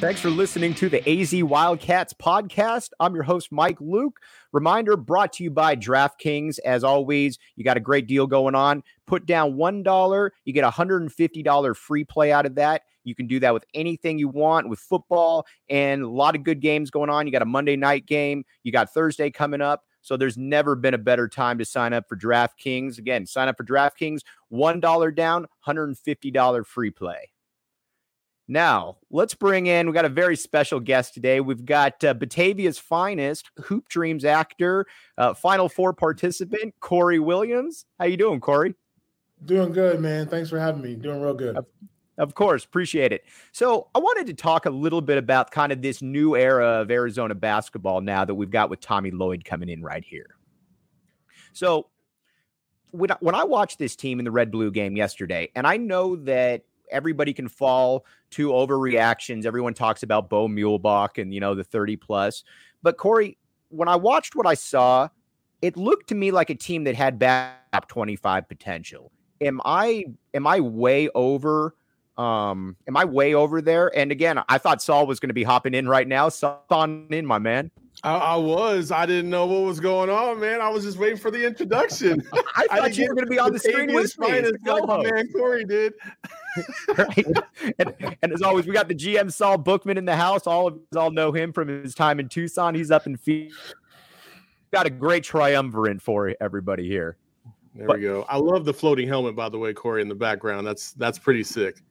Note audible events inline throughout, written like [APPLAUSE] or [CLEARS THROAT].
Thanks for listening to the AZ Wildcats podcast. I'm your host, Mike Luke. Reminder brought to you by DraftKings. As always, you got a great deal going on. Put down $1, you get a $150 free play out of that. You can do that with anything you want with football and a lot of good games going on. You got a Monday night game, you got Thursday coming up. So there's never been a better time to sign up for DraftKings. Again, sign up for DraftKings, $1 down, $150 free play. Now, let's bring in, we got a very special guest today. We've got uh, Batavia's finest, Hoop Dreams actor, uh, Final Four participant, Corey Williams. How you doing, Corey? Doing good, man. Thanks for having me. Doing real good. Of, of course, appreciate it. So I wanted to talk a little bit about kind of this new era of Arizona basketball now that we've got with Tommy Lloyd coming in right here. So when I, when I watched this team in the red blue game yesterday, and I know that everybody can fall to overreactions. Everyone talks about Bo Muehlebach and you know the 30 plus. But Corey, when I watched what I saw, it looked to me like a team that had back 25 potential. Am I am I way over um am I way over there? And again, I thought Saul was going to be hopping in right now. Saul on in, my man. I, I, was. I didn't know what was going on, man. I was just waiting for the introduction. [LAUGHS] I thought I you were going to be on the screen with me. Like my man Corey did. right. [LAUGHS] And, and, as always, we got the GM Saul Bookman in the house. All of us all know him from his time in Tucson. He's up in Phoenix. Got a great triumvirate for everybody here. There but, we go. I love the floating helmet, by the way, Corey, in the background. That's that's pretty sick.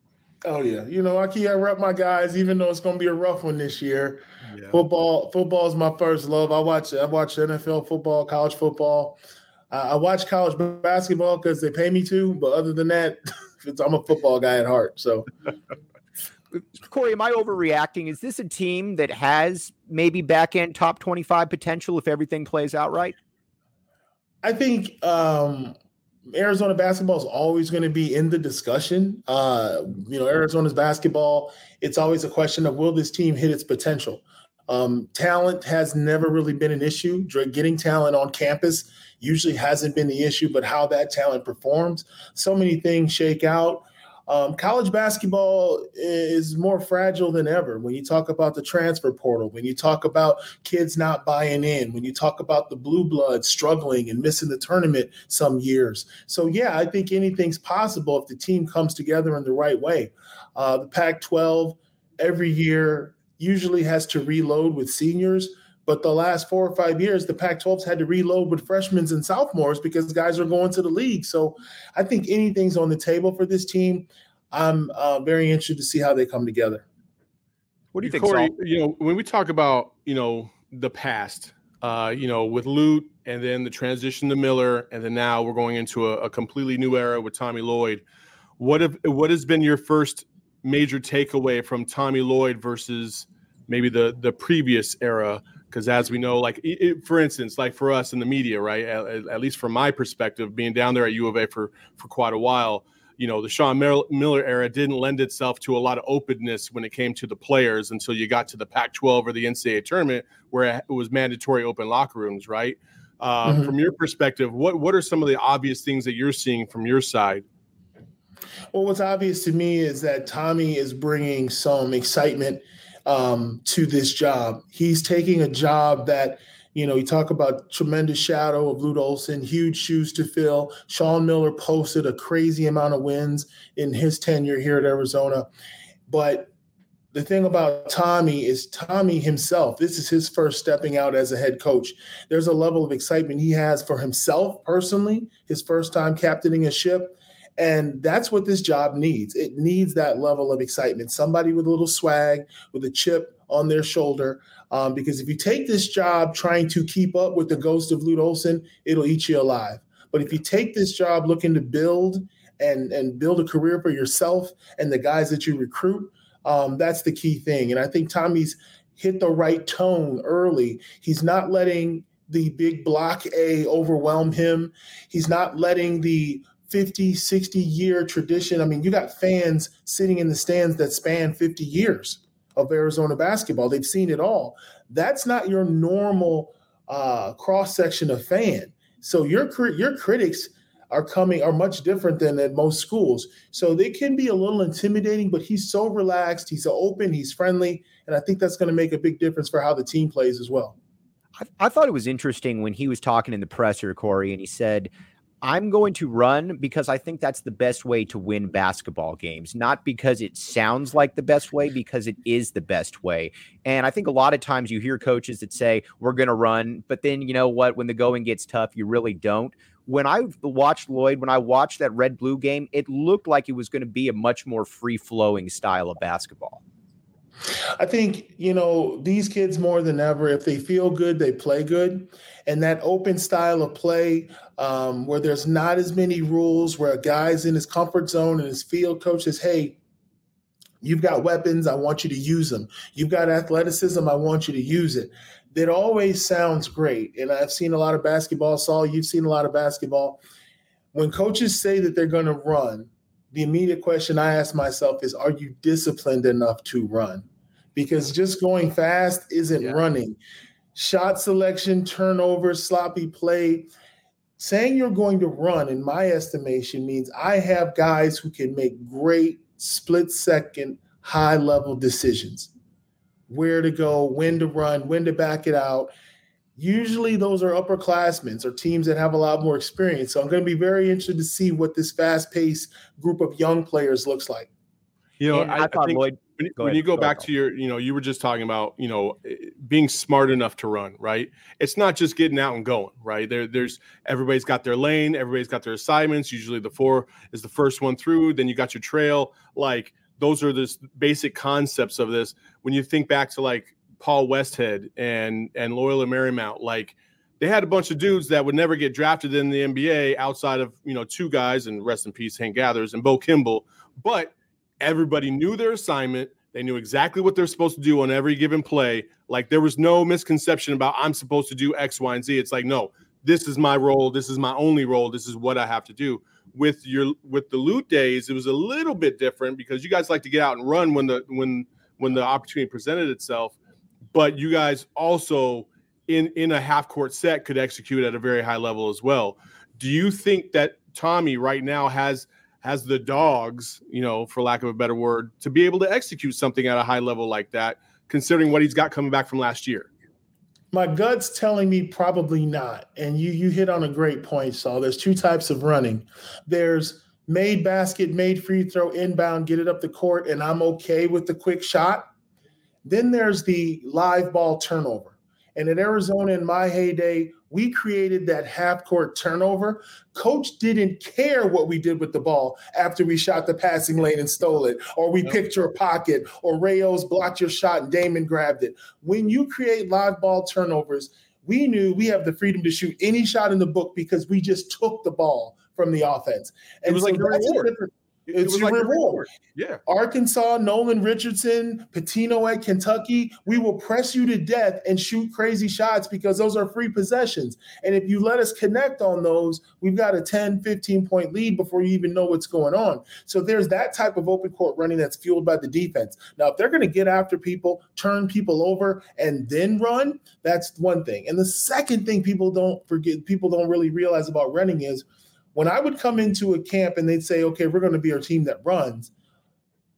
Oh yeah, you know I keep I rep my guys, even though it's going to be a rough one this year. Yeah. Football, football is my first love. I watch I watch NFL football, college football. I watch college basketball because they pay me to, but other than that, [LAUGHS] I'm a football guy at heart. So, [LAUGHS] Corey, am I overreacting? Is this a team that has maybe back end top 25 potential if everything plays out right? I think um, Arizona basketball is always going to be in the discussion. Uh, you know, Arizona's basketball, it's always a question of will this team hit its potential? Um, talent has never really been an issue. Getting talent on campus usually hasn't been the issue, but how that talent performs. So many things shake out. Um, college basketball is more fragile than ever. When you talk about the transfer portal, when you talk about kids not buying in, when you talk about the blue blood struggling and missing the tournament some years. So, yeah, I think anything's possible if the team comes together in the right way. Uh, the Pac 12 every year usually has to reload with seniors. But the last four or five years, the Pac 12's had to reload with freshmen and sophomores because guys are going to the league. So I think anything's on the table for this team. I'm uh, very interested to see how they come together. What do you think, Corey? Saul? You know, when we talk about you know the past, uh, you know, with Lute and then the transition to Miller, and then now we're going into a, a completely new era with Tommy Lloyd. What have what has been your first major takeaway from Tommy Lloyd versus maybe the the previous era? Because as we know like it, for instance like for us in the media right at, at, least from my perspective being down there at u of a for for quite a while you know the sean miller era didn't lend itself to a lot of openness when it came to the players until you got to the pac 12 or the ncaa tournament where it was mandatory open locker rooms right uh, mm-hmm. from your perspective what what are some of the obvious things that you're seeing from your side well what's obvious to me is that tommy is bringing some excitement um, to this job. He's taking a job that You know, you talk about tremendous shadow of Lute Olson, huge shoes to fill. Sean Miller posted a crazy amount of wins in his tenure here at Arizona. But the thing about Tommy is Tommy himself, this is his first stepping out as a head coach. There's a level of excitement he has for himself personally, his first time captaining a ship. And that's what this job needs. It needs that level of excitement. Somebody with a little swag, with a chip on their shoulder. Um, because if you take this job trying to keep up with the ghost of Lute Olson, it'll eat you alive. But if you take this job looking to build and, and build a career for yourself and the guys that you recruit, um, that's the key thing. And I think Tommy's hit the right tone early. He's not letting the big block A overwhelm him. He's not letting the 50, 60 year tradition. I mean, you got fans sitting in the stands that span 50 years of Arizona basketball. They've seen it all. That's not your normal uh, cross section of fan. So your your critics are coming are much different than at most schools. So they can be a little intimidating, but he's so relaxed, he's open, he's friendly, and I think that's going to make a big difference for how the team plays as well. I, I thought it was interesting when he was talking in the presser, Corey, and he said, I'm going to run because I think that's the best way to win basketball games, not because it sounds like the best way, because it is the best way. And I think a lot of times you hear coaches that say, we're going to run, but then you know what? When the going gets tough, you really don't when I watched Lloyd, when I watched that red blue game, it looked like it was going to be a much more free flowing style of basketball. I think, you know, these kids more than ever, if they feel good, they play good. And that open style of play, um, where there's not as many rules, where a guy's in his comfort zone and his field coach says, hey, you've got weapons, I want you to use them. You've got athleticism, I want you to use it that always sounds great. And I've seen a lot of basketball. Saul, you've seen a lot of basketball. When coaches say that they're going to run, the immediate question I ask myself is, are you disciplined enough to run? Because just going fast isn't yeah. running. Shot selection, turnover, sloppy play. Saying you're going to run, in my estimation, means I have guys who can make great split second, high level decisions where to go, when to run, when to back it out. Usually, those are upperclassmen or teams that have a lot more experience. So, I'm going to be very interested to see what this fast paced group of young players looks like. You know, I, I, thought I Lloyd. When, when you go, go back ahead. to your, you know, you were just talking about, you know, eh, being smart enough to run, right? It's not just getting out and going, right? There, there's everybody's got their lane, everybody's got their assignments. Usually, the four is the first one through. Then you got your trail. Like those are the basic concepts of this. When you think back to like Paul Westhead and and Loyola Marymount, like they had a bunch of dudes that would never get drafted in the NBA outside of you know two guys and rest in peace Hank Gathers and Bo Kimble, but everybody knew their assignment. They knew exactly what they're supposed to do on every given play. Like there was no misconception about I'm supposed to do X, Y, and Z. It's like no, this is my role. This is my only role. This is what I have to do with your with the Lute days, it was a little bit different because you guys like to get out and run when the when when the opportunity presented itself, but you guys also in in a half court set could execute at a very high level as well. Do you think that Tommy right now has has the dogs, you know, for lack of a better word, to be able to execute something at a high level like that, considering what he's got coming back from last year? my gut's telling me probably not. And you you hit on a great point, Saul. There's two types of running. There's made basket, made free throw, inbound, get it up the court, and I'm okay with the quick shot. Then there's the live ball turnover. And at Arizona in my heyday, we created that half court turnover. Coach didn't care what we did with the ball after we shot the passing lane and stole it, or we picked your pocket, or Ray Owes blocked your shot and Damon grabbed it. When you create live ball turnovers, we knew we have the freedom to shoot any shot in the book because we just took the ball from the offense. And it was so like that's a different it's it your like reward. Yeah. Arkansas, Nolan Richardson, Pitino at Kentucky, we will press you to death and shoot crazy shots because those are free possessions. And if you let us connect on those, we've got a 10, 15 point lead before you even know what's going on. So there's that type of open court running that's fueled by the defense. Now, if they're going to get after people, turn people over, and then run, that's one thing. And the second thing people don't forget, people don't really realize about running is – when I would come into a camp and they'd say, okay, we're going to be our team that runs,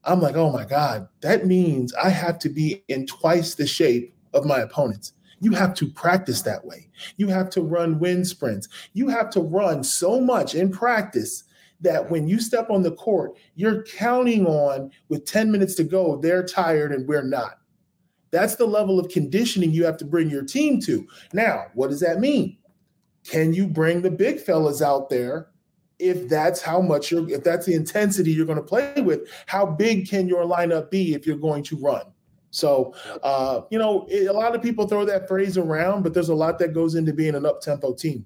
I'm like, oh my God, that means I have to be in twice the shape of my opponents. You have to practice that way. You have to run wind sprints. You have to run so much in practice that when you step on the court, you're counting on with 10 minutes to go, they're tired and we're not. That's the level of conditioning you have to bring your team to. Now, what does that mean? Can you bring the big fellas out there if that's how much you're if that's the intensity you're going to play with? How big can your lineup be if you're going to run? So, uh, you know, it, a lot of people throw that phrase around, but there's a lot that goes into being an up tempo team.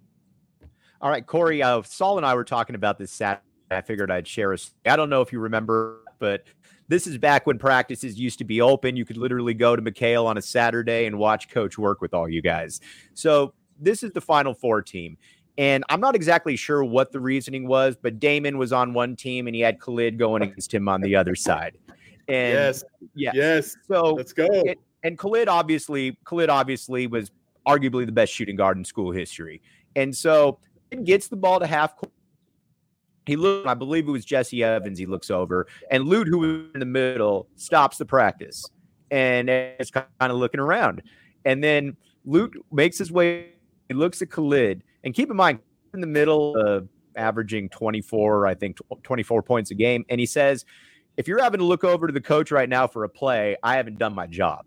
All right, Corey, uh, Saul and I were talking about this Saturday. I figured I'd share a. I don't know if you remember, but this is back when practices used to be open. You could literally go to McKale on a Saturday and watch coach work with all you guys. So this is the Final Four team. And I'm not exactly sure what the reasoning was, but Damon was on one team and he had Khalid going against him on the other side. And yes, yes. yes. So let's go. It, and Khalid obviously, Khalid obviously was arguably the best shooting guard in school history. And so it gets the ball to half court. He looked, I believe it was Jessie Evans. He looks over, and Lute, who was in the middle, stops the practice and is kind of looking around. And then Lute makes his way. He looks at Khalid, and keep in mind, in the middle, of averaging 24, I think 24 points a game. And he says, if you're having to look over to the coach right now for a play, I haven't done my job.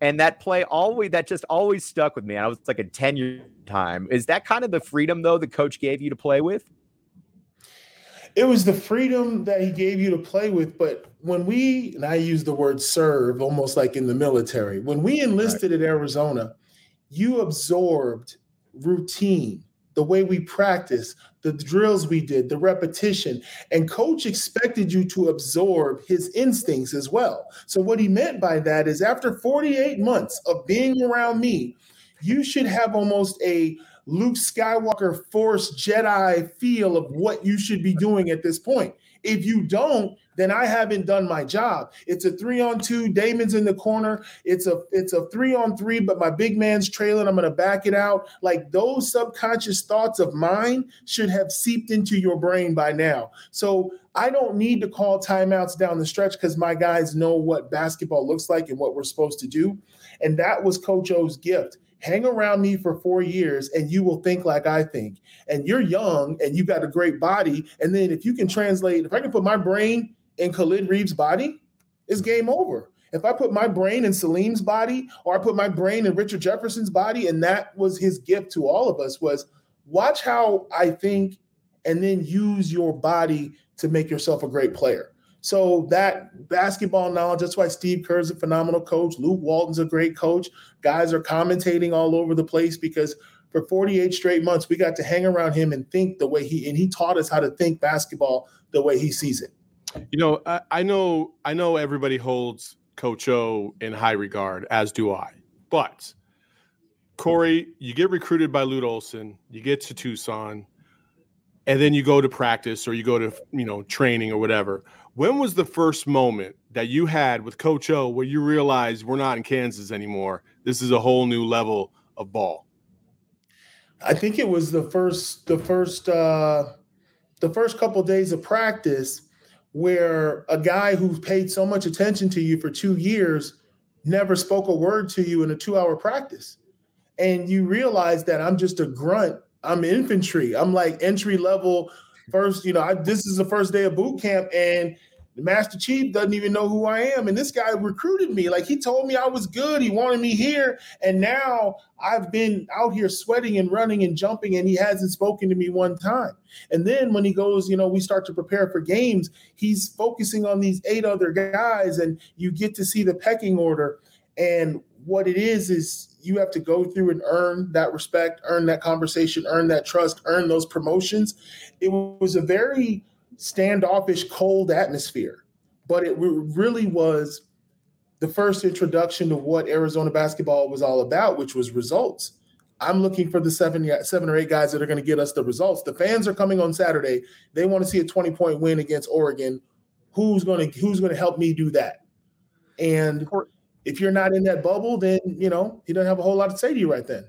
And that play always that just always stuck with me. And I was like a 10 year time. Is that kind of the freedom though the coach gave you to play with? It was the freedom that he gave you to play with. But when we, and I use the word serve almost like in the military, when we enlisted right. at Arizona, you absorbed routine, the way we practice, the drills we did, the repetition. And coach expected you to absorb his instincts as well. So, what he meant by that is after 48 months of being around me, you should have almost a Luke Skywalker Force Jedi feel of what you should be doing at this point. If you don't, then I haven't done my job. It's a three on two. Damon's in the corner. It's a it's a three on three, but my big man's trailing. I'm gonna back it out. Like those subconscious thoughts of mine should have seeped into your brain by now. So I don't need to call timeouts down the stretch because my guys know what basketball looks like and what we're supposed to do. And that was Coach O's gift hang around me for four years and you will think like I think. And you're young and you've got a great body. And then if you can translate, if I can put my brain in Khalid Reeves' body, it's game over. If I put my brain in Salim's body, or I put my brain in Richard Jefferson's body, and that was his gift to all of us, was watch how I think and then use your body to make yourself a great player. So that basketball knowledge, that's why Steve Kerr's a phenomenal coach. Luke Walton's a great coach. Guys are commentating all over the place because for 48 straight months, we got to hang around him and think the way he and he taught us how to think basketball the way he sees it. You know, I, I know I know everybody holds Coach O in high regard, as do I. But Corey, you get recruited by Lute Olson, you get to Tucson, and then you go to practice or you go to you know training or whatever when was the first moment that you had with Coach O where you realized we're not in Kansas anymore? This is a whole new level of ball. I think it was the first the first uh the first couple of days of practice where a guy who paid so much attention to you for 2 years never spoke a word to you in a 2-hour practice. And you realize that I'm just a grunt. I'm infantry. I'm like entry level first, you know, I, this is the first day of boot camp and the Master Chief doesn't even know who I am. And this guy recruited me. Like he told me I was good. He wanted me here. And now I've been out here sweating and running and jumping, and he hasn't spoken to me one time. And then when he goes, you know, we start to prepare for games, he's focusing on these eight other guys, and you get to see the pecking order. And what it is, is you have to go through and earn that respect, earn that conversation, earn that trust, earn those promotions. It was a very standoffish, cold atmosphere. But it really was the first introduction to what Arizona basketball was all about, which was results. I'm looking for the seven, seven or eight guys that are going to get us the results. The fans are coming on Saturday. They want to see a 20 point win against Oregon. Who's going to Who's going to help me do that? And if you're not in that bubble, then you know he doesn't have a whole lot to say to you right then.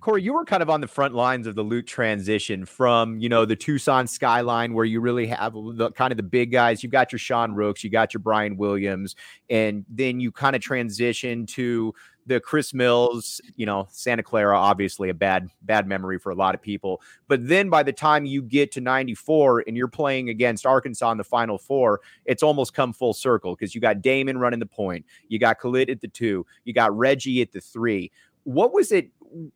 Corey, you were kind of on the front lines of the Lute transition from, you know, the Tucson skyline where you really have the kind of the big guys. You've got your Sean Rooks, you got your Brian Williams, and then you kind of transition to the Chris Mills, you know, Santa Clara, obviously a bad, bad memory for a lot of people. But then by the time you get to 94 and you're playing against Arkansas in the final four, it's almost come full circle because you got Damon running the point, you got Khalid at the two, you got Reggie at the three. What was it?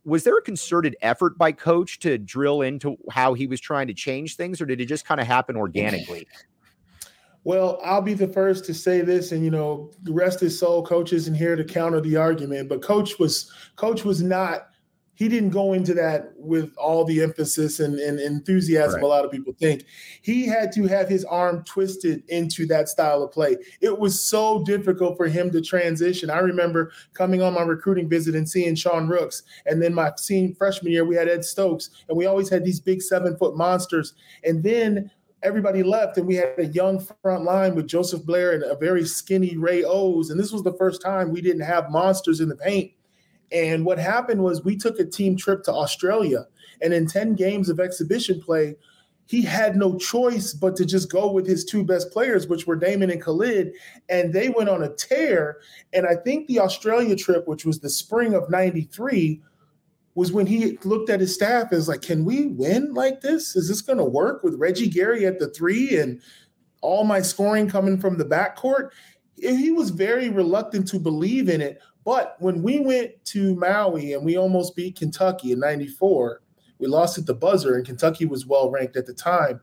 Was there a concerted effort by coach to drill into how he was trying to change things, or did it just kind of happen organically? Well, I'll be the first to say this, and you know, the rest is soul. Coach isn't here to counter the argument, but coach was coach was not. He didn't go into that with all the emphasis and, and enthusiasm right. a lot of people think. He had to have his arm twisted into that style of play. It was so difficult for him to transition. I remember coming on my recruiting visit and seeing Sean Rooks, and then my senior freshman year we had Ed Stokes, and we always had these big seven foot monsters. And then everybody left and we had a young front line with Joseph Blair and a very skinny Ray Owes. And this was the first time we didn't have monsters in the paint. And what happened was we took a team trip to Australia. And in 10 games of exhibition play, he had no choice but to just go with his two best players, which were Damon and Khalid. And they went on a tear. And I think the Australia trip, which was the spring of 93, was when he looked at his staff as like, can we win like this? Is this going to work with Reggie Gary at the three and all my scoring coming from the backcourt? He was very reluctant to believe in it. But when we went to Maui and we almost beat Kentucky in 94, we lost at the buzzer, and Kentucky was well ranked at the time.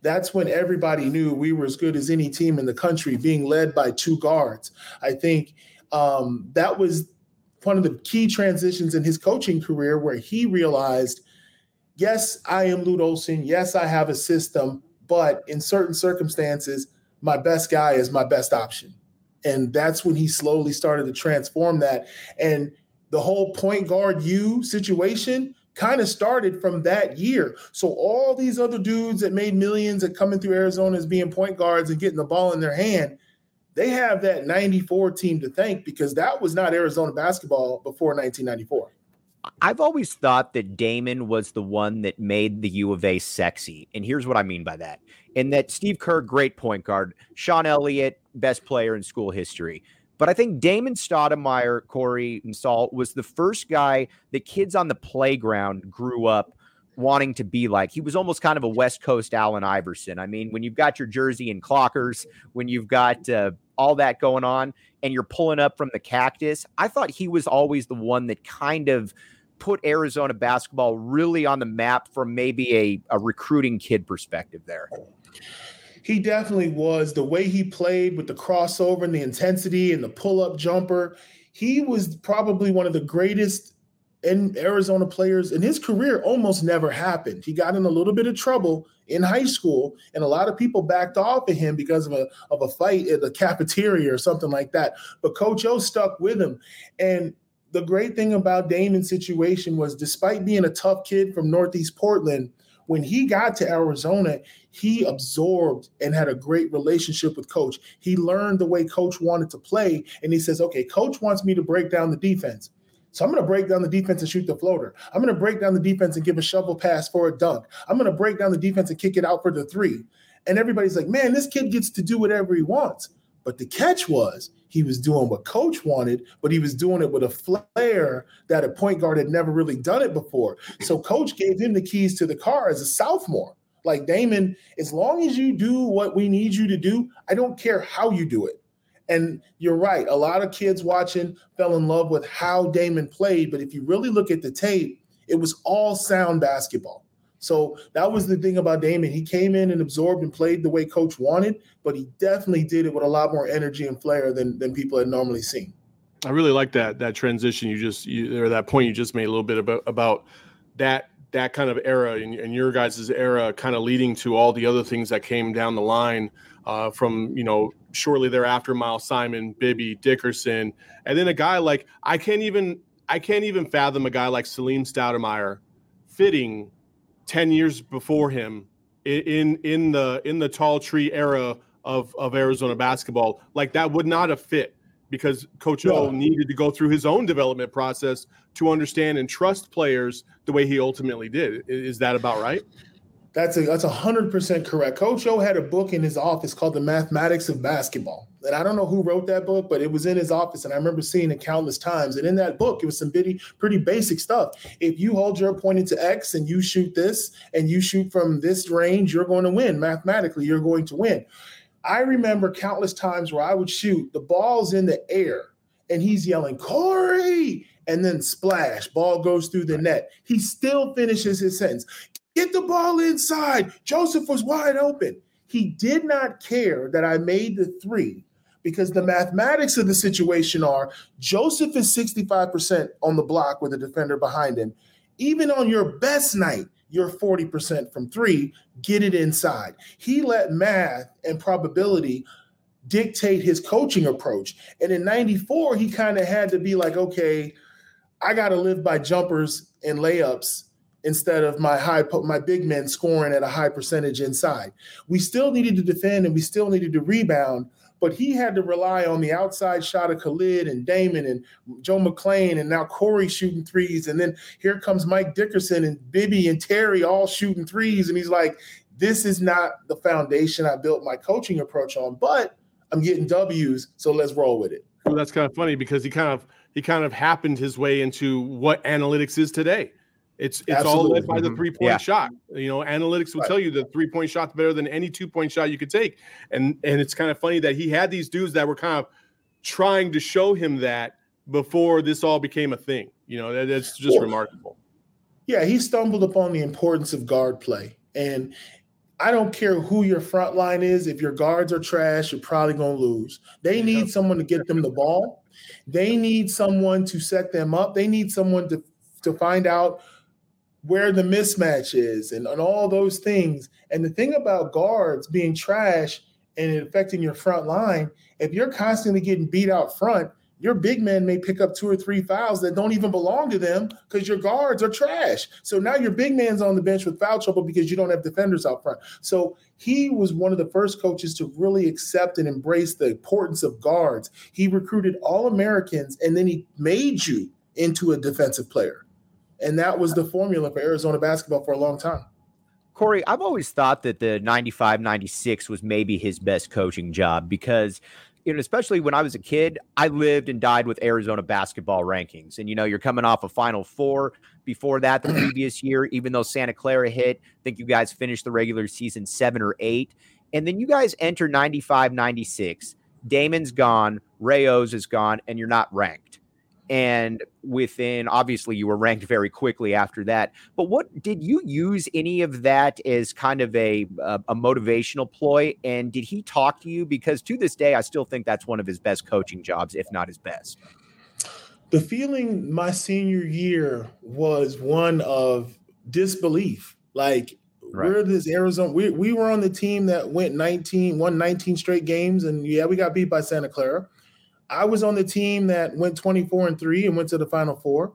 That's when everybody knew we were as good as any team in the country, being led by two guards. I think um, that was one of the key transitions in his coaching career where he realized, yes, I am Lute Olson. Yes, I have a system, but in certain circumstances, my best guy is my best option. And that's when he slowly started to transform that. And the whole point guard you situation kind of started from that year. So all these other dudes that made millions at coming through Arizona as being point guards and getting the ball in their hand, they have that 94 team to thank because that was not Arizona basketball before 1994. I've always thought that Damon was the one that made the U of A sexy. And here's what I mean by that. In that Steve Kerr, great point guard, Sean Elliott, best player in school history. But I think Damon Stoudamire, Corey, and Saul was the first guy that kids on the playground grew up wanting to be like. He was almost kind of a West Coast Allen Iverson. I mean, when you've got your jersey and clockers, when you've got uh, all that going on, and you're pulling up from the cactus, I thought he was always the one that kind of put Arizona basketball really on the map from maybe a, a recruiting kid perspective there. He definitely was. The way he played with the crossover and the intensity and the pull up jumper, he was probably one of the greatest in Arizona players in his career almost never happened. He got in a little bit of trouble in high school, and a lot of people backed off of him because of a of a fight at the cafeteria or something like that. But Coach O stuck with him. And the great thing about Damon's situation was despite being a tough kid from Northeast Portland, when he got to Arizona, he absorbed and had a great relationship with coach. He learned the way coach wanted to play, and he says, Okay, coach wants me to break down the defense. So I'm going to break down the defense and shoot the floater. I'm going to break down the defense and give a shovel pass for a dunk. I'm going to break down the defense and kick it out for the three. And everybody's like, man, this kid gets to do whatever he wants. But the catch was he was doing what coach wanted, but he was doing it with a flair that a point guard had never really done it before. So coach gave him the keys to the car as a sophomore. Like Damon, as long as you do what we need you to do, I don't care how you do it. And you're right. A lot of kids watching fell in love with how Damon played. But if you really look at the tape, it was all sound basketball. So that was the thing about Damon. He came in and absorbed and played the way coach wanted, but he definitely did it with a lot more energy and flair than, than people had normally seen. I really like that that transition you just you, or that point you just made a little bit about about that that kind of era and, and your guys' era kind of leading to all the other things that came down the line uh, from you know shortly thereafter Miles Simon, Bibby Dickerson, and then a guy like I can't even I can't even fathom a guy like Salim Stoudamire fitting ten years before him in in the in the tall tree era of of Arizona basketball. Like that would not have fit because Coach O needed to go through his own development process to understand and trust players the way he ultimately did. Is that about right? That's a that's hundred percent correct. Coach O had a book in his office called The Mathematics of Basketball. And I don't know who wrote that book, but it was in his office. And I remember seeing it countless times. And in that book, it was some pretty, pretty basic stuff. If you hold your pointing to X and you shoot this and you shoot from this range, you're going to win. Mathematically, you're going to win. I remember countless times where I would shoot, the ball's in the air, and he's yelling, Corey, and then splash, ball goes through the net. He still finishes his sentence. Get the ball inside. Joseph was wide open. He did not care that I made the three because the mathematics of the situation are Joseph is 65% on the block with a defender behind him. Even on your best night, you're 40% from three, get it inside. He let math and probability dictate his coaching approach. And in 94, he kind of had to be like, okay, I got to live by jumpers and layups instead of my high my big men scoring at a high percentage inside. We still needed to defend and we still needed to rebound, but he had to rely on the outside shot of Khalid and Damon and Joe McClain and now Corey shooting threes. And then here comes Mike Dickerson and Bibby and Terry all shooting threes. And he's like, this is not the foundation I built my coaching approach on, but I'm getting W's, so let's roll with it. Well, that's kind of funny because he kind of he kind of happened his way into what analytics is today. It's it's Absolutely. all led by the mm-hmm. three point yeah. shot. You know, analytics will right. tell you the three point shot's better than any two point shot you could take. And and it's kind of funny that he had these dudes that were kind of trying to show him that before this all became a thing. You know, that, that's just well, remarkable. Yeah, he stumbled upon the importance of guard play. And I don't care who your front line is. If your guards are trash, you're probably going to lose. They need someone to get them the ball. They need someone to set them up. They need someone to to find out where the mismatch is and, and all those things. And the thing about guards being trash and affecting your front line, if you're constantly getting beat out front, your big men may pick up two or three fouls that don't even belong to them because your guards are trash. So now your big man's on the bench with foul trouble because you don't have defenders out front. So he was one of the first coaches to really accept and embrace the importance of guards. He recruited all Americans and then he made you into a defensive player. And that was the formula for Arizona basketball for a long time. Corey, I've always thought that the 95 96 was maybe his best coaching job because, you know, especially when I was a kid, I lived and died with Arizona basketball rankings. And, you know, you're coming off a Final Four before that the [CLEARS THROAT] previous year, even though Santa Clara hit. I think you guys finished the regular season seven or eight. And then you guys enter 95 96. Damon's gone, Ray Owes is gone, and you're not ranked and within obviously you were ranked very quickly after that but what did you use any of that as kind of a, a, a motivational ploy and did he talk to you because to this day i still think that's one of his best coaching jobs if not his best the feeling my senior year was one of disbelief like Right. We're this Arizona. We, we were on the team that went 19, won 19 straight games, and yeah, we got beat by Santa Clara. I was on the team that went 24 and 3 and went to the final four.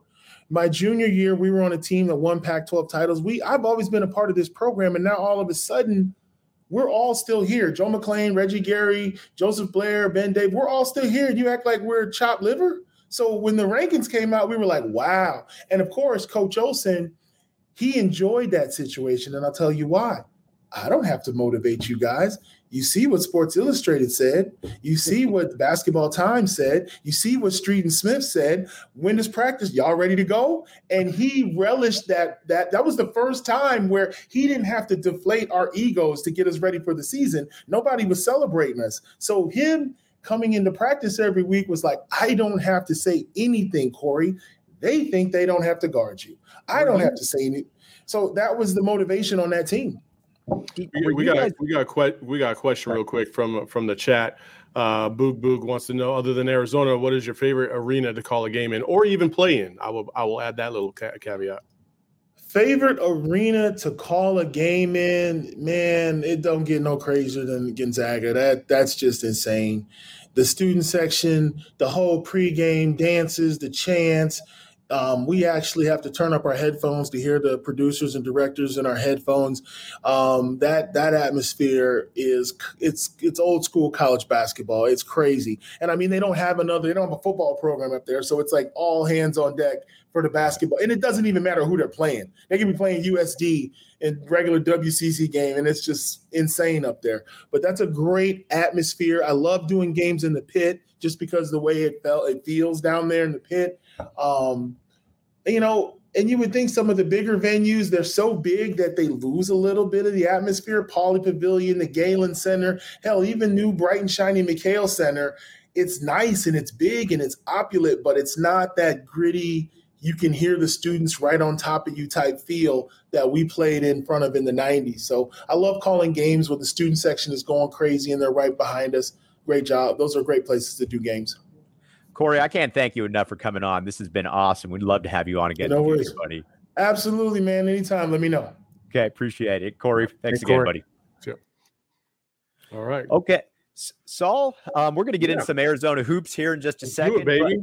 My junior year, we were on a team that won Pac-12 titles. We I've always been a part of this program, and now all of a sudden, we're all still here. Joe McClain, Reggie Gary, Joseph Blair, Ben Dave, we're all still here. You act like we're chopped liver. So when the rankings came out, we were like, wow. And of course, Coach Olson, he enjoyed that situation. And I'll tell you why. I don't have to motivate you guys. You see what Sports Illustrated said. You [LAUGHS] see what Basketball Times said. You see what Street and Smith said. When does practice? Y'all ready to go? And he relished that. That that was the first time where he didn't have to deflate our egos to get us ready for the season. Nobody was celebrating us. So him coming into practice every week was like, I don't have to say anything, Corey. They think they don't have to guard you. I don't have to say anything. So that was the motivation on that team. We, we got guys- we got a que- we got a question real quick from from the chat. Uh, Boog Boog wants to know, other than Arizona, what is your favorite arena to call a game in, or even play in? I will I will add that little ca- caveat. Favorite arena to call a game in, man, it don't get no crazier than Gonzaga. That that's just insane. The student section, the whole pregame dances, the chants, Um, we actually have to turn up our headphones to hear the producers and directors in our headphones. Um, that that atmosphere is it's it's old school college basketball. It's crazy, and I mean they don't have another they don't have a football program up there, so it's like all hands on deck for the basketball. And it doesn't even matter who they're playing. They can be playing USD in regular WCC game, and it's just insane up there. But that's a great atmosphere. I love doing games in the pit just because the way it felt it feels down there in the pit. Um, you know, and you would think some of the bigger venues, they're so big that they lose a little bit of the atmosphere. Pauley Pavilion, the Galen Center, hell, even new bright and shiny McKale Center. It's nice and it's big and it's opulent, but it's not that gritty. You can hear the students right on top of you type feel that we played in front of in the 90s. So I love calling games where the student section is going crazy and they're right behind us. Great job. Those are great places to do games. Corey, I can't thank you enough for coming on. This has been awesome. We'd love to have you on again. No worries, buddy. Absolutely, man. Anytime, let me know. Okay, appreciate it, Corey. Thanks hey, again, Corey. buddy. Sure. All right. Okay, Saul, um, we're going to get yeah. into some Arizona hoops here in just a let's second, it, baby.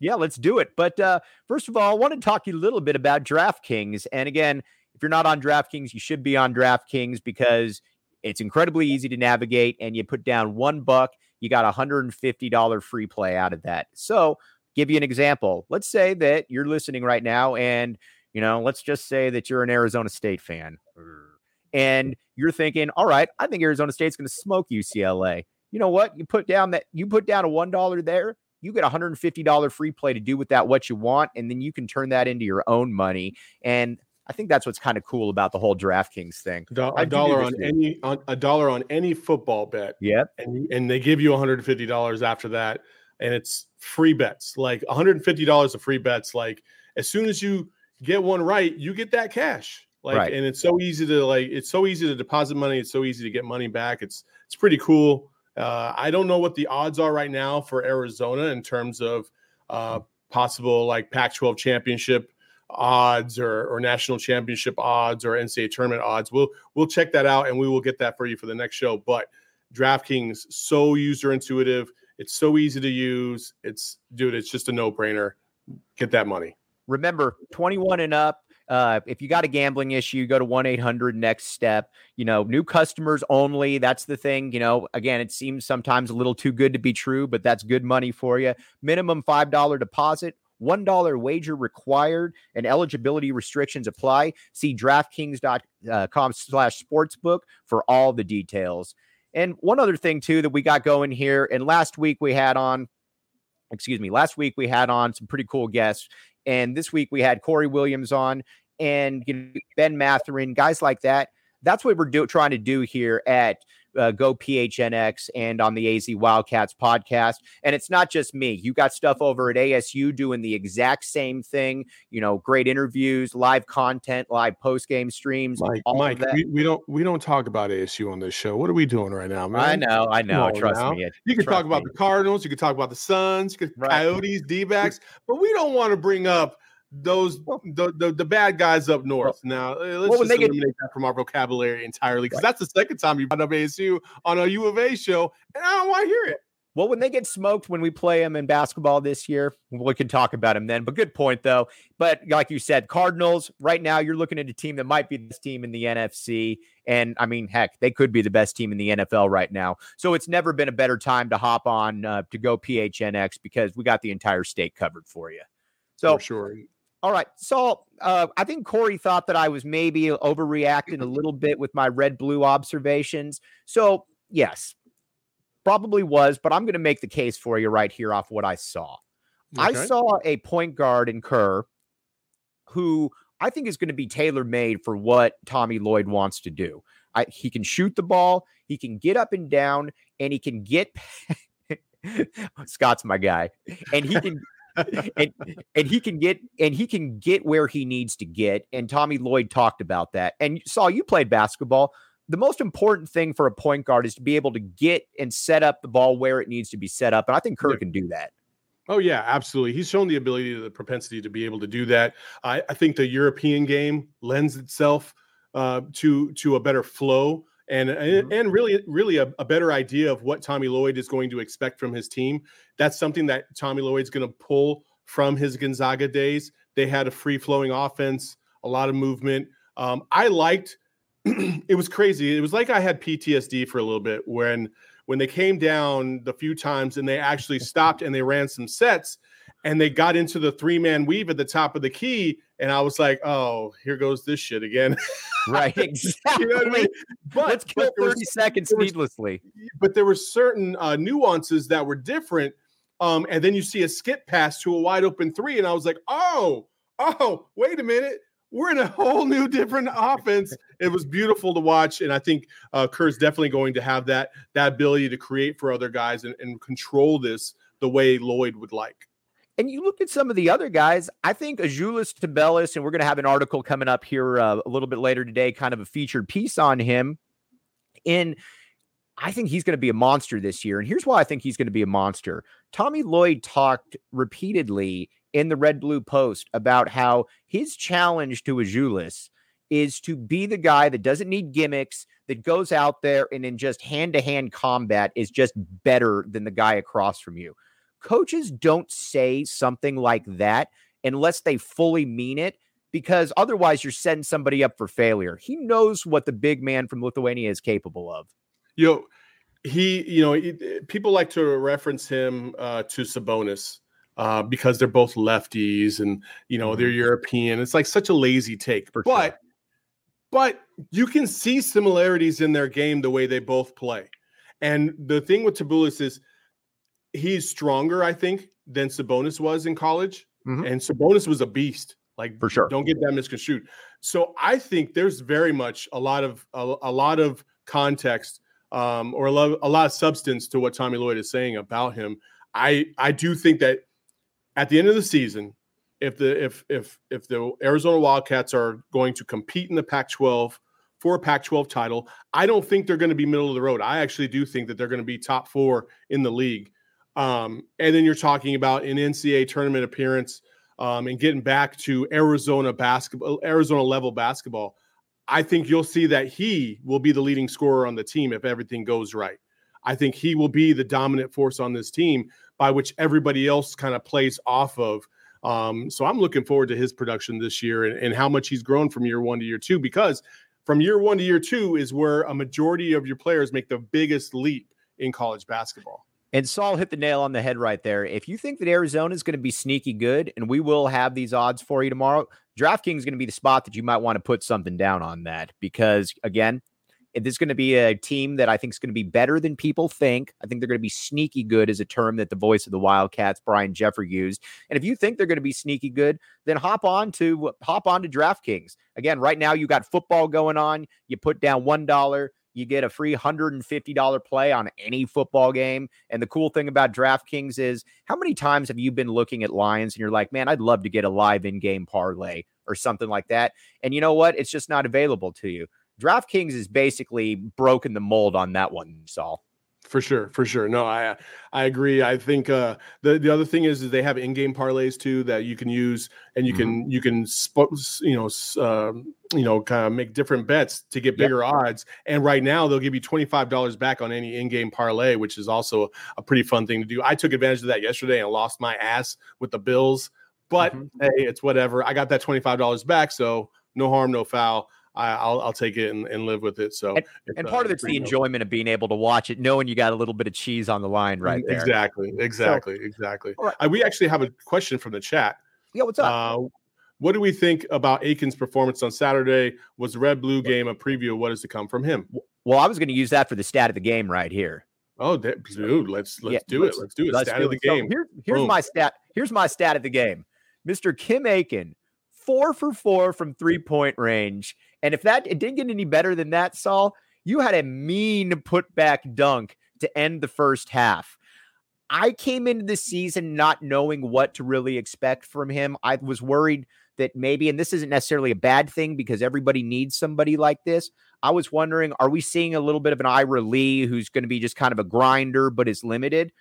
Yeah, let's do it. But uh, first of all, I want to talk to you a little bit about DraftKings. And again, if you're not on DraftKings, you should be on DraftKings because it's incredibly easy to navigate, and you put down one buck you got a $150 free play out of that. So, give you an example. Let's say that you're listening right now and, you know, let's just say that you're an Arizona State fan and you're thinking, all right, I think Arizona State's going to smoke UCLA. You know what? You put down that you put down a $1 there, you get a $150 free play to do with that what you want and then you can turn that into your own money and I think that's what's kind of cool about the whole DraftKings thing. A dollar on any on, a dollar on any football bet. Yep. And and they give you $150 after that and it's free bets. Like $150 of free bets like as soon as you get one right, you get that cash. Like right. and it's so easy to like it's so easy to deposit money, it's so easy to get money back. It's it's pretty cool. Uh, I don't know what the odds are right now for Arizona in terms of uh, possible like Pac-12 championship odds or, or national championship odds or NCAA tournament odds. We'll we'll check that out and we will get that for you for the next show. But DraftKings so user intuitive. It's so easy to use. It's dude, it's just a no brainer. Get that money. Remember, 21 and up. Uh, if you got a gambling issue, go to 1 800 next step. You know, new customers only. That's the thing. You know, again, it seems sometimes a little too good to be true, but that's good money for you. Minimum $5 deposit $1 wager required and eligibility restrictions apply. See DraftKings.com uh, slash sportsbook for all the details. And one other thing, too, that we got going here, and last week we had on, excuse me, last week we had on some pretty cool guests. And this week we had Corey Williams on and you know, Ben Mathurin, guys like that. That's what we're do, trying to do here at uh, Go PHNX and on the AZ Wildcats podcast. And it's not just me. You got stuff over at ASU doing the exact same thing. You know, great interviews, live content, live post game streams. Mike, Mike we, we, don't we don't talk about ASU on this show. What are we doing right now, man? I know, I know. Trust now. me. You can talk about me. the Cardinals. You can talk about the Suns. Right. Coyotes, D backs, but we don't want to bring up those the, the, the bad guys up north. Now uh, let's well, just eliminate get, that from our vocabulary entirely because right. that's the second time you brought up ASU on a U of A show, and I don't want to hear it. Well, when they get smoked when we play them in basketball this year, we can talk about them then. But good point, though. But like you said, Cardinals, right now, you're looking at a team that might be this team in the NFC. And I mean, heck, they could be the best team in the NFL right now. So it's never been a better time to hop on uh, to go PHNX because we got the entire state covered for you. So, for sure. All right. So uh, I think Corey thought that I was maybe overreacting a little bit with my red blue observations. So, yes, probably was, but I'm going to make the case for you right here off what I saw. Okay. I saw a point guard in Kerr who I think is going to be tailor made for what Tommy Lloyd wants to do. I, he can shoot the ball, he can get up and down, and he can get. [LAUGHS] Scott's my guy, and he can and and he can get and he can get where he needs to get. And Tommy Lloyd talked about that. And Saul you played basketball. The most important thing for a point guard is to be able to get and set up the ball where it needs to be set up. And I think Kerr yeah. can do that. Oh yeah, absolutely. He's shown the ability, the propensity to be able to do that. I, I think the European game lends itself uh, to to a better flow and mm-hmm. and really really a, a, better idea of what Tommy Lloyd is going to expect from his team. That's something that Tommy Lloyd's going to pull from his Gonzaga days they had a free flowing offense, a lot of movement. Um, I liked. [CLEARS THROAT] it was crazy. It was like I had PTSD for a little bit when when they came down the few times and they actually stopped and they ran some sets and they got into the three man weave at the top of the key. And I was like, oh, here goes this shit again. [LAUGHS] right. Exactly. you know I mean? But let's kill but 30 was, seconds needlessly. but there were certain uh, nuances that were different. Um, and then you see a skip pass to a wide open three. And I was like, oh, oh, wait a minute. We're in a whole new different offense. It was beautiful to watch, and I think uh, Kerr's definitely going to have that that ability to create for other guys and, and control this the way Lloyd would like. And you look at some of the other guys, I think Azuolas Tubelis, and we're going to have an article coming up here uh, a little bit later today, kind of a featured piece on him. In I think he's going to be a monster this year. And here's why I think he's going to be a monster. Tommy Lloyd talked repeatedly in the Red Blue Post about how his challenge to Azuolas is to be the guy that doesn't need gimmicks, that goes out there and in just hand to hand combat is just better than the guy across from you coaches don't say something like that unless they fully mean it because otherwise you're setting somebody up for failure. He knows what the big man from Lithuania is capable of. You know, he, you know, he, people like to reference him uh, to Sabonis uh, because they're both lefties and you know they're mm-hmm. European. It's like such a lazy take, for but sure. but you can see similarities in their game the way they both play. And the thing with Tubelis is he's stronger, I think, than Sabonis was in college. Mm-hmm. And Sabonis was a beast. Like for sure. Don't get that misconstrued. So I think there's very much a lot of a, a lot of context um, or a lot, a lot of substance to what Tommy Lloyd is saying about him. I I do think that at the end of the season, if the if if if the Arizona Wildcats are going to compete in the Pac-12 for a Pac-12 title, I don't think they're going to be middle of the road. I actually do think that they're going to be top four in the league. Um, and then you're talking about an NCAA tournament appearance um, and getting back to Arizona basketball, Arizona level basketball. I think you'll see that he will be the leading scorer on the team if everything goes right. I think he will be the dominant force on this team by which everybody else kind of plays off of. Um, so I'm looking forward to his production this year and, and how much he's grown from year one to year two, because from year one to year two is where a majority of your players make the biggest leap in college basketball. And Saul hit the nail on the head right there. If you think that Arizona is going to be sneaky good, and we will have these odds for you tomorrow, DraftKings is going to be the spot that you might want to put something down on that because, again, this is going to be a team that I think is going to be better than people think. I think they're going to be sneaky good, is a term that the voice of the Wildcats, Brian Jeffries, used. And if you think they're going to be sneaky good, then hop on to hop on to DraftKings. Again, right now you got football going on. You put down one dollar you get a free $150 play on any football game. And the cool thing about DraftKings is how many times have you been looking at lines and you're like, man, I'd love to get a live in game parlay or something like that. And you know what? It's just not available to you. DraftKings has basically broken the mold on that one, Saul. For sure, for sure. No, I I agree. I think uh, the the other thing is, is they have in game parlays too that you can use, and you mm-hmm. can you can sp- you know uh, you know kind of make different bets to get bigger yep. odds. And right now they'll give you twenty five dollars back on any in game parlay, which is also a pretty fun thing to do. I took advantage of that yesterday and lost my ass with the Bills, but mm-hmm. hey, it's whatever. I got that twenty five dollars back, so no harm, no foul. I, will I'll take it and, and, live with it. So, and, and part uh, of it's the enjoyment of being able to watch it, knowing you got a little bit of cheese on the line right there. Exactly, exactly, so, exactly. Right. Uh, we actually have a question from the chat. Yeah, what's up? Uh, what do we think about Aiken's performance on Saturday? Was the Red Blue game a preview of what is to come from him? Well, I was going to use that for the stat of the game right here. Oh, dude, let's let's yeah, do let's, it. Let's do it. Let's stat do of the it. game. So here, here's Boom. my stat. Here's my stat of the game. Mr. Kim Aiken, four for four from three point range. And if that it didn't get any better than that, Saul, you had a mean putback dunk to end the first half. I came into the season not knowing what to really expect from him. I was worried that maybe, and this isn't necessarily a bad thing because everybody needs somebody like this. I was wondering, are we seeing a little bit of an Ira Lee who's going to be just kind of a grinder but is limited?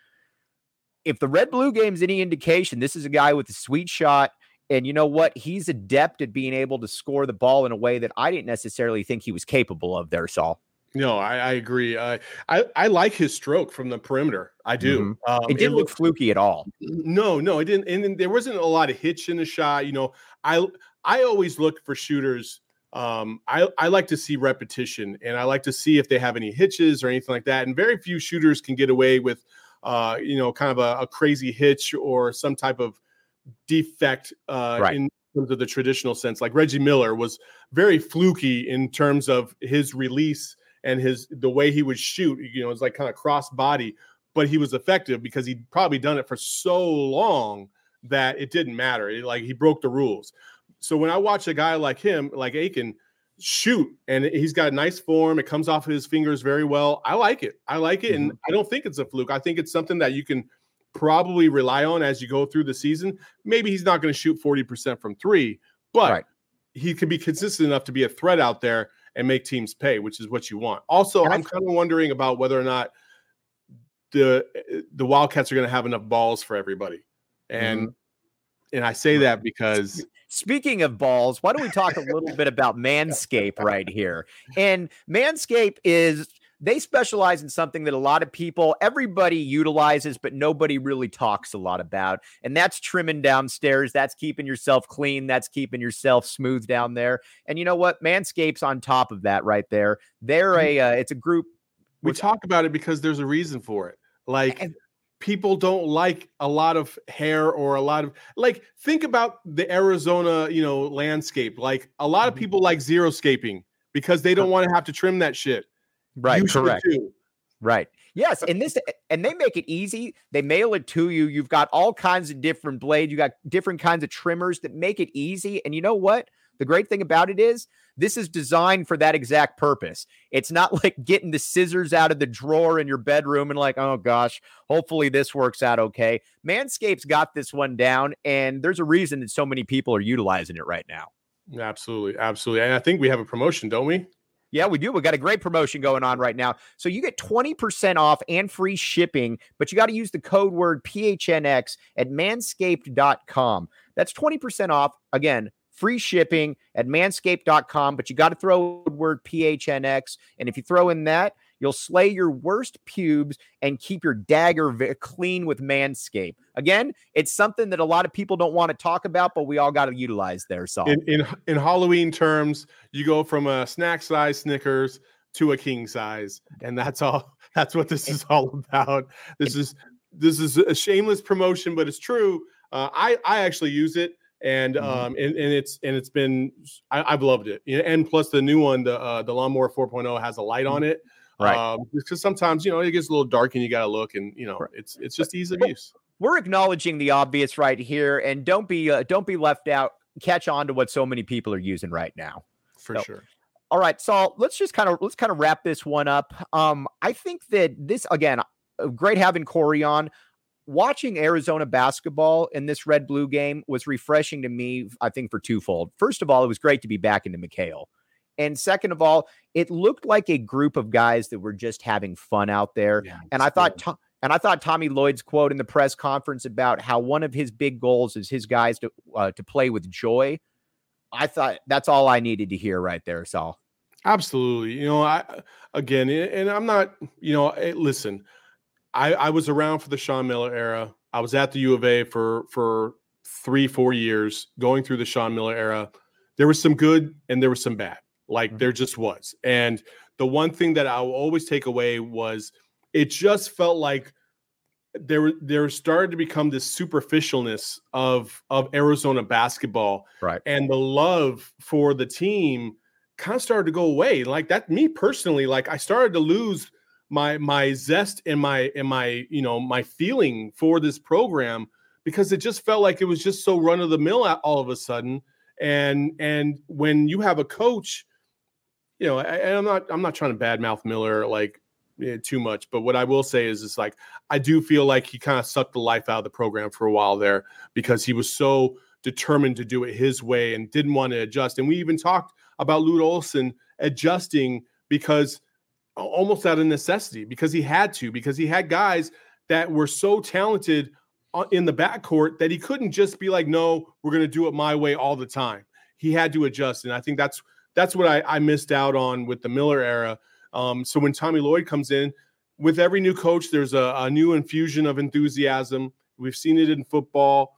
If the red blue game's any indication, this is a guy with a sweet shot and you know what? He's adept at being able to score the ball in a way that I didn't necessarily think he was capable of there, Saul. No, I, I agree. I, I, I like his stroke from the perimeter. I do. Mm-hmm. Um, it didn't it look fluky at all. No, no, it didn't. And there wasn't a lot of hitch in the shot. You know, I I always look for shooters. Um, I I like to see repetition, and I like to see if they have any hitches or anything like that. And very few shooters can get away with, uh, you know, kind of a, a crazy hitch or some type of defect uh, right. in terms of the traditional sense. Like Reggie Miller was very fluky in terms of his release and his the way he would shoot. You know, it's like kind of cross body, but he was effective because he'd probably done it for so long that it didn't matter. It, like he broke the rules. So when I watch a guy like him, like Aiken, shoot, and he's got a nice form, it comes off his fingers very well. I like it. I like it, mm-hmm. and I don't think it's a fluke. I think it's something that you can probably rely on as you go through the season. Maybe he's not going to shoot 40% from three, but right. he can be consistent enough to be a threat out there and make teams pay, which is what you want. Also, I'm kind of wondering about whether or not the the Wildcats are going to have enough balls for everybody. And mm-hmm. and I say that because Speaking of balls, why don't we talk a little [LAUGHS] bit about Manscaped right here? And Manscaped is they specialize in something that a lot of people, everybody utilizes, but nobody really talks a lot about. And that's trimming downstairs. That's keeping yourself clean. That's keeping yourself smooth down there. And you know what? Manscaped's on top of that right there. They're a, uh, it's a group. We talk about it because there's a reason for it. Like, and, people don't like a lot of hair or a lot of like think about the Arizona, you know, landscape. Like a lot of mm-hmm. people like zero scaping because they don't want to have to trim that shit. Right. You correct. Right. Yes, and this and they make it easy. They mail it to you. You've got all kinds of different blades. You got different kinds of trimmers that make it easy. And you know what? The great thing about it is this is designed for that exact purpose. It's not [LAUGHS] like getting the scissors out of the drawer in your bedroom and like, oh gosh, hopefully this works out okay. Manscaped's got this one down, and there's a reason that so many people are utilizing it right now. Absolutely, absolutely. And I think we have a promotion, don't we? Yeah, we do. We got a great promotion going on right now. So you get 20% off and free shipping, but you got to use the code word PHNX at manscaped.com. That's 20% off. Again, free shipping at manscaped.com, but you got to throw the word PHNX. And if you throw in that, You'll slay your worst pubes and keep your dagger v- clean with Manscaped. Again, it's something that a lot of people don't want to talk about, but we all got to utilize there. So, in, in in Halloween terms, you go from a snack size Snickers to a king size, and that's all. [LAUGHS] That's what this is all about. This is this is a shameless promotion, but it's true. Uh, I I actually use it and mm-hmm. um and, and it's and it's been I, have loved it and plus the new one the uh the lawnmower 4.0 has a light on it right? Um, because sometimes you know it gets a little dark and you got to look, and you know right. it's it's just ease of use. We're acknowledging the obvious right here, and don't be uh, don't be left out. Catch on to what so many people are using right now. For so, sure. All right, so let's just kind of let's kind of wrap this one up. Um, I think that this again, uh, great having Corey on. Watching Arizona basketball in this red blue game was refreshing to me. I think for twofold. First of all, it was great to be back into McKale. And second of all, it looked like a group of guys that were just having fun out there. Yeah, and I thought, and I thought Tommy Lloyd's quote in the press conference about how one of his big goals is his guys to uh, to play with joy. I thought that's all I needed to hear right there, Saul. Absolutely. You know, I again, and I'm not. You know, eh, listen, I I was around for the Sean Miller era. I was at the U of A for for three four years, going through the Sean Miller era. There was some good and there was some bad. Like mm-hmm. there just was. And the one thing that I will always take away was it just felt like there there started to become this superficialness of of Arizona basketball. Right. And the love for the team kind of started to go away. Like that me personally, like I started to lose my my zest and my and my you know my feeling for this program because it just felt like it was just so run of the mill all of a sudden and and when you have a coach you know, I, am not I'm not trying to badmouth Miller like eh, too much, but what I will say is, is like I do feel like he kind of sucked the life out of the program for a while there because he was so determined to do it his way and didn't want to adjust. And we even talked about Lute Olson adjusting because almost out of necessity because he had to because he had guys that were so talented uh, in the backcourt that he couldn't just be like, no, we're going to do it my way all the time. He had to adjust, and I think that's that's what I, I missed out on with the Miller era. Um, so when Tommy Lloyd comes in, with every new coach, there's a, a new infusion of enthusiasm. We've seen it in football.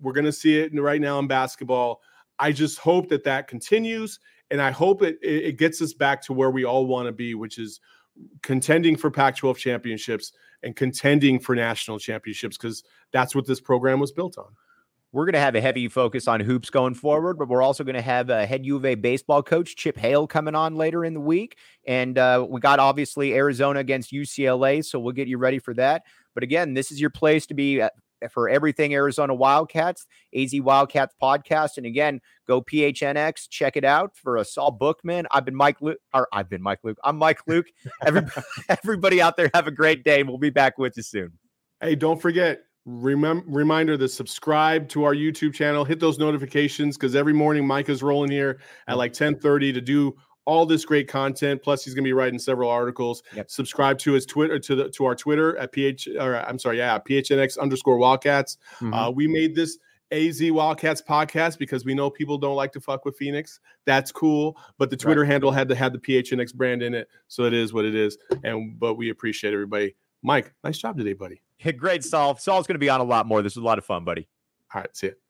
We're going to see it right now in basketball. I just hope that that continues, and I hope it it gets us back to where we all want to be, which is contending for Pac-12 championships and contending for national championships because that's what this program was built on. We're going to have a heavy focus on hoops going forward, but we're also going to have a head U of A baseball coach, Chip Hale, coming on later in the week. And uh, we got obviously Arizona against UCLA, so we'll get you ready for that. But again, this is your place to be uh, for everything Arizona Wildcats, AZ Wildcats podcast. And again, go PHNX, check it out for a Saul Bookman. I've been Mike Luke, or I've been Mike Luke. I'm Mike Luke. [LAUGHS] Everybody, [LAUGHS] everybody out there, have a great day. We'll be back with you soon. Hey, don't forget, Remember, reminder to subscribe to our YouTube channel, hit those notifications because every morning Mike is rolling here at like 10:30 to do all this great content. Plus, he's going to be writing several articles. Yep. Subscribe to his Twitter to the to our Twitter at ph or I'm sorry, yeah, phnx underscore Wildcats. Mm-hmm. Uh, we made this AZ Wildcats podcast because we know people don't like to fuck with Phoenix. That's cool, but the Twitter right. handle had to have the PHNX brand in it, so it is what it is. And but we appreciate everybody. Mike, nice job today, buddy. [LAUGHS] Great, Saul. Saul's going to be on a lot more. This was a lot of fun, buddy. All right, see you.